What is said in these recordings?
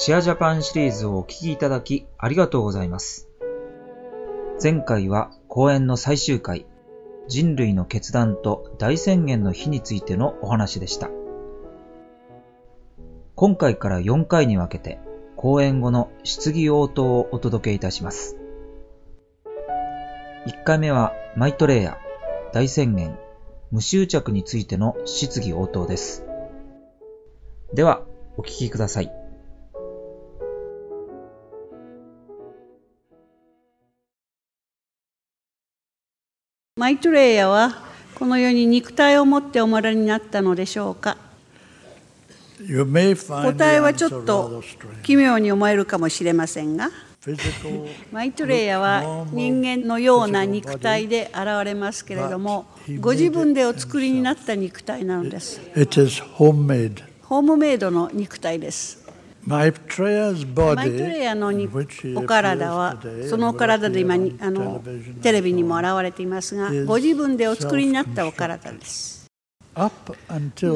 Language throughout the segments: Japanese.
シェアジャパンシリーズをお聞きいただきありがとうございます。前回は講演の最終回、人類の決断と大宣言の日についてのお話でした。今回から4回に分けて、講演後の質疑応答をお届けいたします。1回目はマイトレイヤ、大宣言、無執着についての質疑応答です。では、お聞きください。マイトレイヤはこの世に肉体を持ってお生まれになったのでしょうか答えはちょっと.奇妙に思えるかもしれませんが マイトレイヤは人間のような肉体で現れますけれどもご自分でお作りになった肉体なのです.ホームメイドの肉体ですマイトレイヤのお体は、そのお体で今にあの、テレビにも現れていますが、ご自分でお作りになったお体です。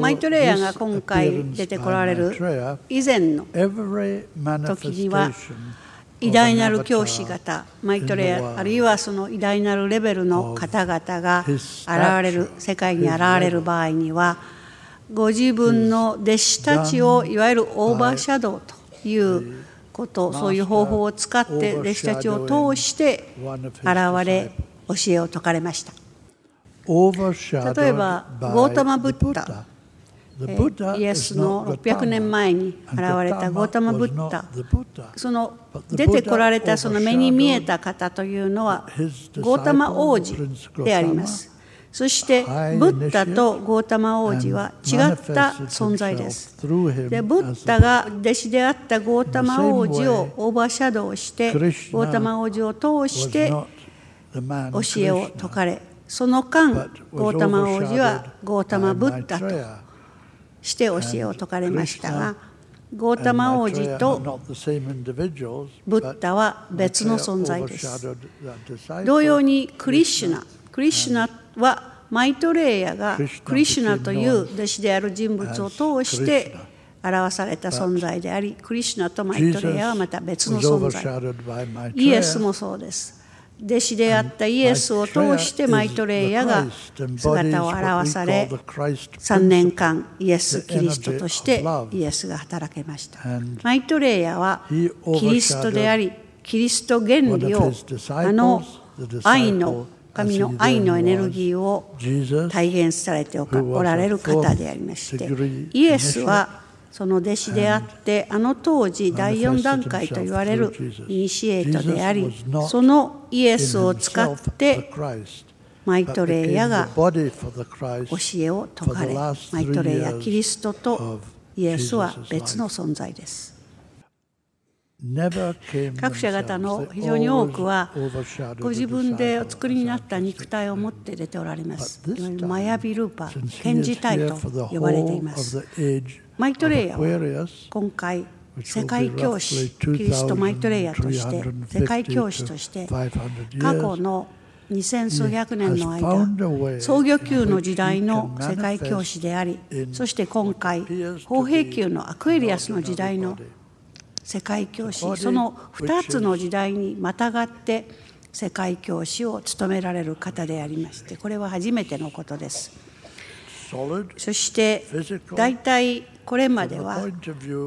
マイトレイヤが今回出てこられる以前の時には、偉大なる教師方、マイトレイヤ、あるいはその偉大なるレベルの方々が現れる、世界に現れる場合には、ご自分の弟子たちをいわゆるオーバーシャドウということそういう方法を使って弟子たちを通して現れ教えを説かれました例えばゴータマブッダイエスの not 600年前に現れたゴータマ・ブッダ.その出てこられたその目に見えた方というのはゴータマ王子であります。そしてブッダとゴータマ王子は違った存在です。でブッダが弟子であったゴータマ王子をオーバーシャドウしてゴータマ王子を通して教えを説かれその間ゴータマ王子はゴータマブッダとして教えを説かれましたがゴータマ王子とブッダは別の存在です。同様にクリシュナクリシュナはマイトレイヤがクリシュナという弟子である人物を通して表された存在でありクリシュナとマイトレイヤはまた別の存在。イエスもそうです。弟子であったイエスを通してマイトレイヤが姿を現され3年間イエス・キリストとしてイエスが働けました。マイトレイヤはキリストでありキリスト原理をあの愛の神の愛のエネルギーを体現されておられる方でありましてイエスはその弟子であってあの当時第4段階と言われるイニシエートでありそのイエスを使ってマイトレイヤが教えを説かれマイトレイヤキリストとイエスは別の存在です各社方の非常に多くはご自分でお作りになった肉体を持って出ておられます。マヤビルーパ、検事体と呼ばれています。マイトレイヤは今回世界教師、キリストマイトレイヤとして世界教師として過去の二千数百年の間創業級の時代の世界教師でありそして今回砲兵級のアクエリアスの時代の世界教師。その2つの時代にまたがって世界教師を務められる方でありましてこれは初めてのことです。そして大体これまでは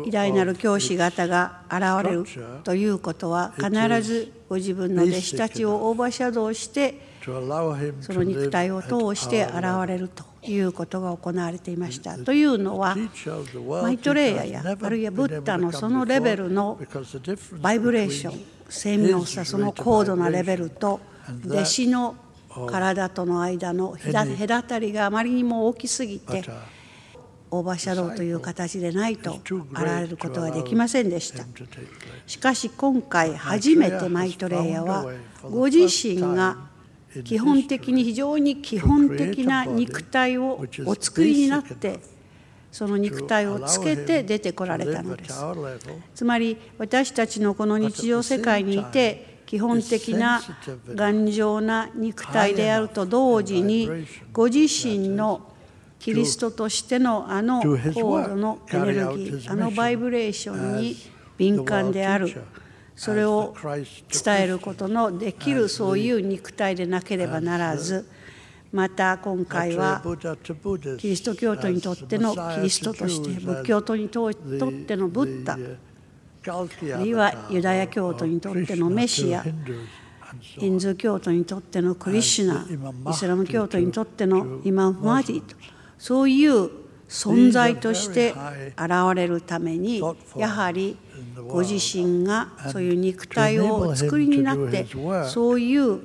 偉大なる教師方が現れるということは必ずご自分の弟子たちをオーバーシャドウしてその肉体を通して現れるということが行われていました。というのはマイトレイヤやあるいはブッダのそのレベルのバイブレーション精妙さその高度なレベルと弟子の体との間の隔たりがあまりにも大きすぎてオーバーシャドウという形でないと現れることができませんでしたしかし今回初めてマイトレイヤはご自身が基本的に非常に基本的な肉体をお作りになってその肉体をつけて出てこられたのです。つまり私たちのこの日常世界にいて基本的な頑丈な肉体であると同時にご自身のキリストとしてのあの高度のエネルギーあのバイブレーションに敏感であるそれを伝えることのできるそういう肉体でなければならずまた今回はキリスト教徒にとってのキリストとして仏教徒にとってのブッダ。あるいはユダヤ教徒にとってのメシア。ヒンズー教徒にとってのクリシュナイスラム教徒にとってのイマム・マディと。そういう存在として現れるためにやはりご自身がそういう肉体をお作りになってそういう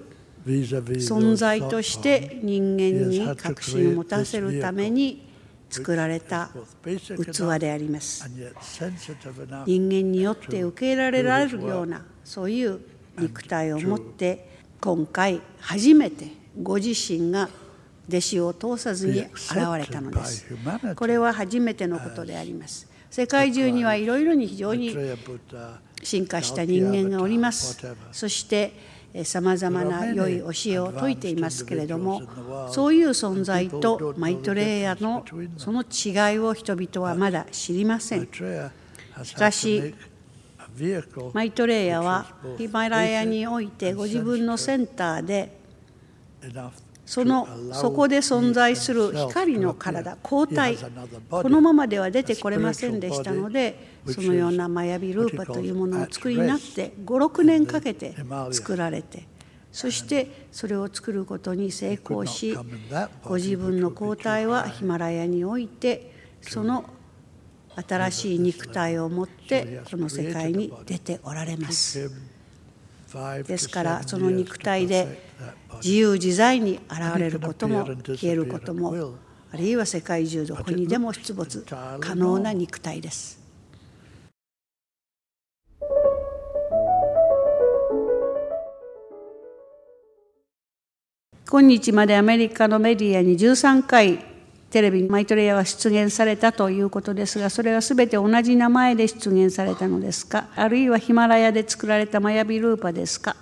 存在として人間に確信を持たせるために作られた器であります。人間によって受け入れられるようなそういう肉体を持って今回初めてご自身が弟子を通さずに現れたのです。これは初めてのことであります。世界中にはいろいろに非常に進化した人間がおります。そしてさまざまな良い教えを説いていますけれどもそういう存在とマイトレイヤのその違いを人々はまだ知りません。しかしマイトレイヤはヒマラヤにおいてご自分のセンターでそのそこで存在する光の体抗体このままでは出てこれませんでしたのでそのようなマヤビルーパというものを作りになって56年かけて作られてそしてそれを作ることに成功しご自分の抗体はヒマラヤにおいてその新しい肉体を持ってこの世界に出ておられますですからその肉体で自由自在に現れることも消えることもあるいは世界中どこにでも出没可能な肉体です今日までアメリカのメディアに13回テレビにマイトレイヤーは出現されたということですがそれは全て同じ名前で出現されたのですか？あるいはヒマラヤで作られたマヤビルーパですか？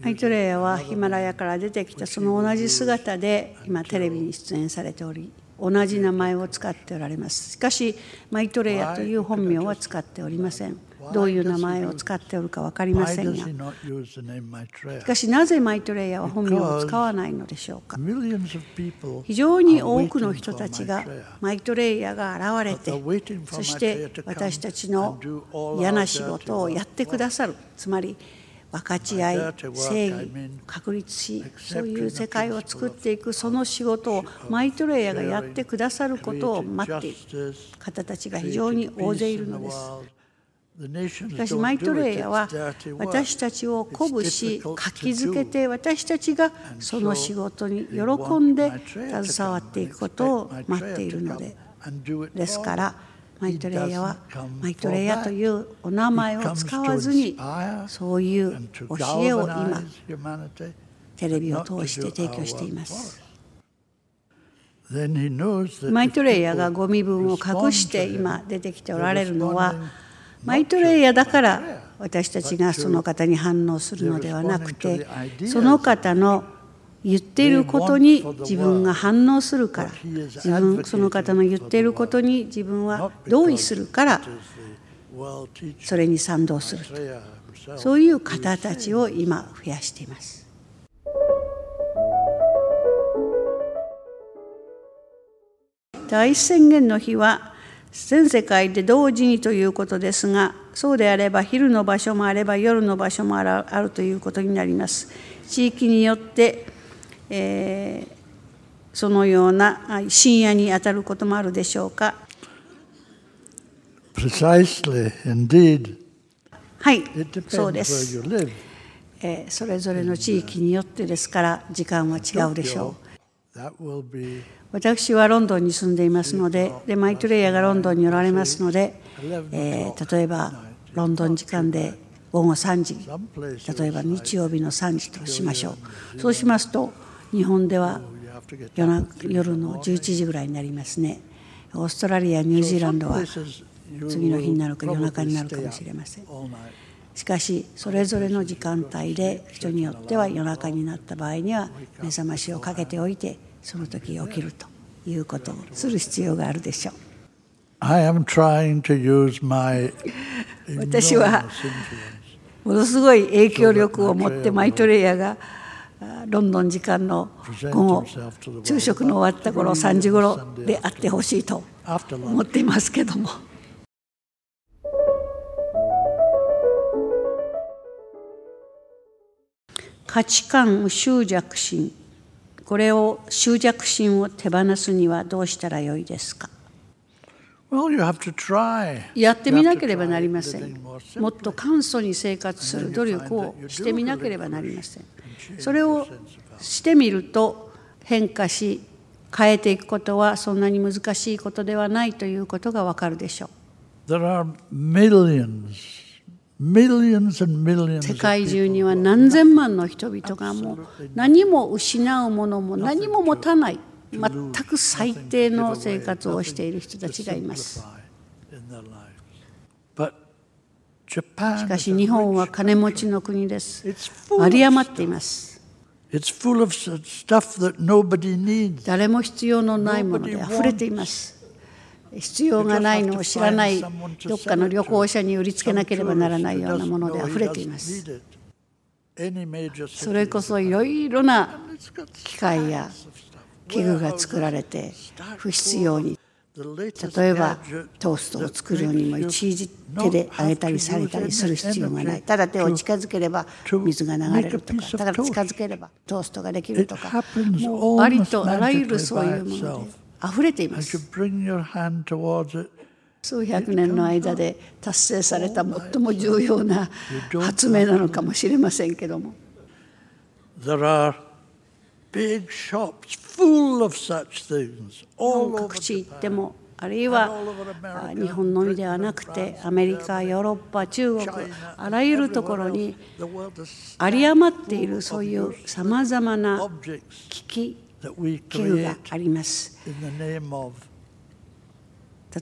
マイトレイヤーはヒマラヤから出てきたその同じ姿で今テレビに出演されており同じ名前を使っておられます。しかしマイトレイヤーという本名は使っておりませんどういう名前を使っておるか分かりませんが。しかしなぜマイトレイヤーは本名を使わないのでしょうか。非常に多くの人たちがマイトレイヤーが現れてそして私たちの嫌な仕事をやってくださる。つまり分かち合い正義確立しそういう世界を作っていくその仕事をマイトレイヤーがやってくださることを待っている。方たちが非常に大勢いるのです。しかしマイトレイヤは私たちを鼓舞し活気づけて私たちがその仕事に喜んで携わっていくことを待っているので。ですからマイトレイヤはマイトレイヤというお名前を使わずにそういう教えを今テレビを通して提供していますマイトレイヤがご身分を隠して今出てきておられるのはマイトレイヤだから私たちがその方に反応するのではなくてその方の言っていることに自分が反応するから自分その方の言っていることに自分は同意するからそれに賛同するとそういう方たちを今増やしています。大宣言の日は全世界で同時にということですがそうであれば昼の場所もあれば夜の場所もあるということになります。地域によって、えー、そのような深夜に当たることもあるでしょうか。Precisely, indeed. はいそうです、えー、それぞれの地域によってですから時間は違うでしょう私はロンドンに住んでいますのででマイトレイヤーがロンドンにおられますので、えー、例えばロンドン時間で午後3時例えば日曜日の3時としましょう。そうしますと日本では夜夜の11時ぐらいになりますね。オーストラリアニュージーランドは次の日になるか夜中になるかもしれません。しかしそれぞれの時間帯で人によっては夜中になった場合には目覚ましをかけておいてその時起きるということをする必要があるでしょう。I am trying to use my 私はものすごい影響力を持ってマイトレイヤーがロンドン時間の午後昼食の終わった頃3時頃であってほしいと思っていますけども。価値観執着心これを執着心を手放すにはどうしたらよいですか？やってみなければなりません。もっと簡素に生活する努力をしてみなければなりません。それをしてみると変化し変えていくことはそんなに難しいことではないということがわかるでしょう。世界中には何千万の人々がもう何も失うものも何も持たない全く最低の生活をしている人たちがいます。しかし日本は金持ちの国です。有り余っています。誰も必要のないもので溢れています。必要がないのを知らないどっかの旅行者に売りつけなければならないようなもので溢れています。それこそいろいろな機械や器具が作られて不必要に。例えばトーストを作るのにもいちいち手で揚げたりされたりする必要がない。ただ手を近づければ水が流れるとか。だから近づければトーストができるとか。もうありとあらゆるそういうもので溢れています数百年の間で達成された最も重要な発明なのかもしれませんけども。big shops full of such things 各地行ってもあるいは日本のみではなくてアメリカヨーロッパ中国あらゆるところに有り余っているそういうさまざまな機器器具があります。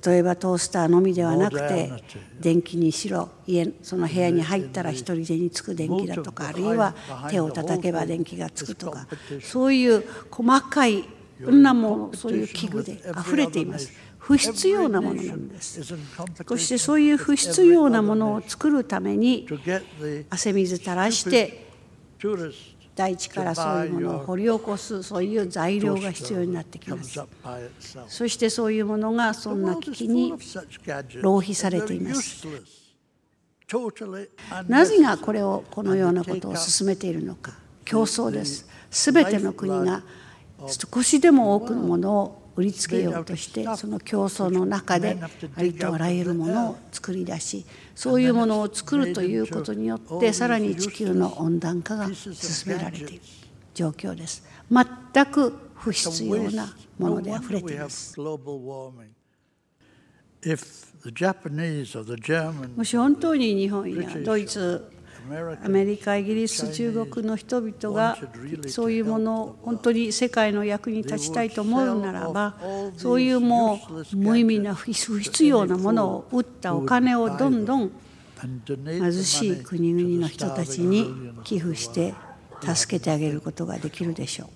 例えばトースターのみではなくて電気にしろ家その部屋に入ったら一人でにつく電気だとかあるいは手を叩けば電気がつくとかそういう細かいいろんなものそういう器具で溢れています。不必要なものなんです。そしてそういう不必要なものを作るために汗水垂らして大地からそういうものを掘り起こすそういう材料が必要になってきます。そしてそういうものがそんな危機に浪費されています。なぜがこれをこのようなことを進めているのか。競争です。全ての国が少しでも多くのものを売りつけようとしてその競争の中でありとあらゆるものを作り出しそういうものを作るということによってさらに地球の温暖化が進められている状況です。全く不必要なものであふれています。もし本当に日本やドイツアメリカイギリス中国の人々がそういうものを本当に世界の役に立ちたいと思うならばそういうもう無意味な不必要なものを売ったお金をどんどん貧しい国々の人たちに寄付して助けてあげることができるでしょう。